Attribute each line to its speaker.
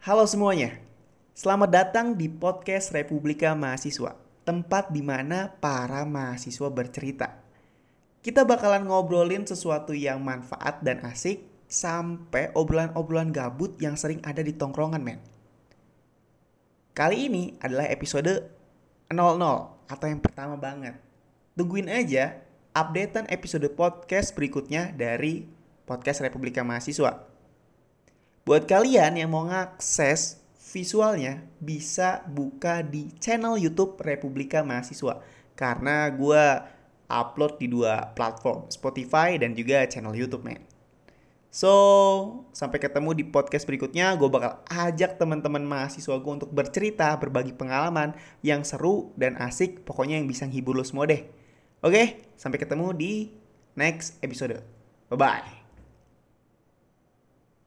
Speaker 1: Halo semuanya, selamat datang di podcast Republika Mahasiswa, tempat di mana para mahasiswa bercerita. Kita bakalan ngobrolin sesuatu yang manfaat dan asik, sampai obrolan-obrolan gabut yang sering ada di tongkrongan, men. Kali ini adalah episode 00 atau yang pertama banget. Tungguin aja updatean episode podcast berikutnya dari podcast Republika Mahasiswa. Buat kalian yang mau ngakses visualnya bisa buka di channel YouTube Republika Mahasiswa karena gue upload di dua platform Spotify dan juga channel YouTube men. So sampai ketemu di podcast berikutnya gue bakal ajak teman-teman mahasiswa gue untuk bercerita berbagi pengalaman yang seru dan asik pokoknya yang bisa nghibur lo semua deh. Oke sampai ketemu di next episode. Bye bye.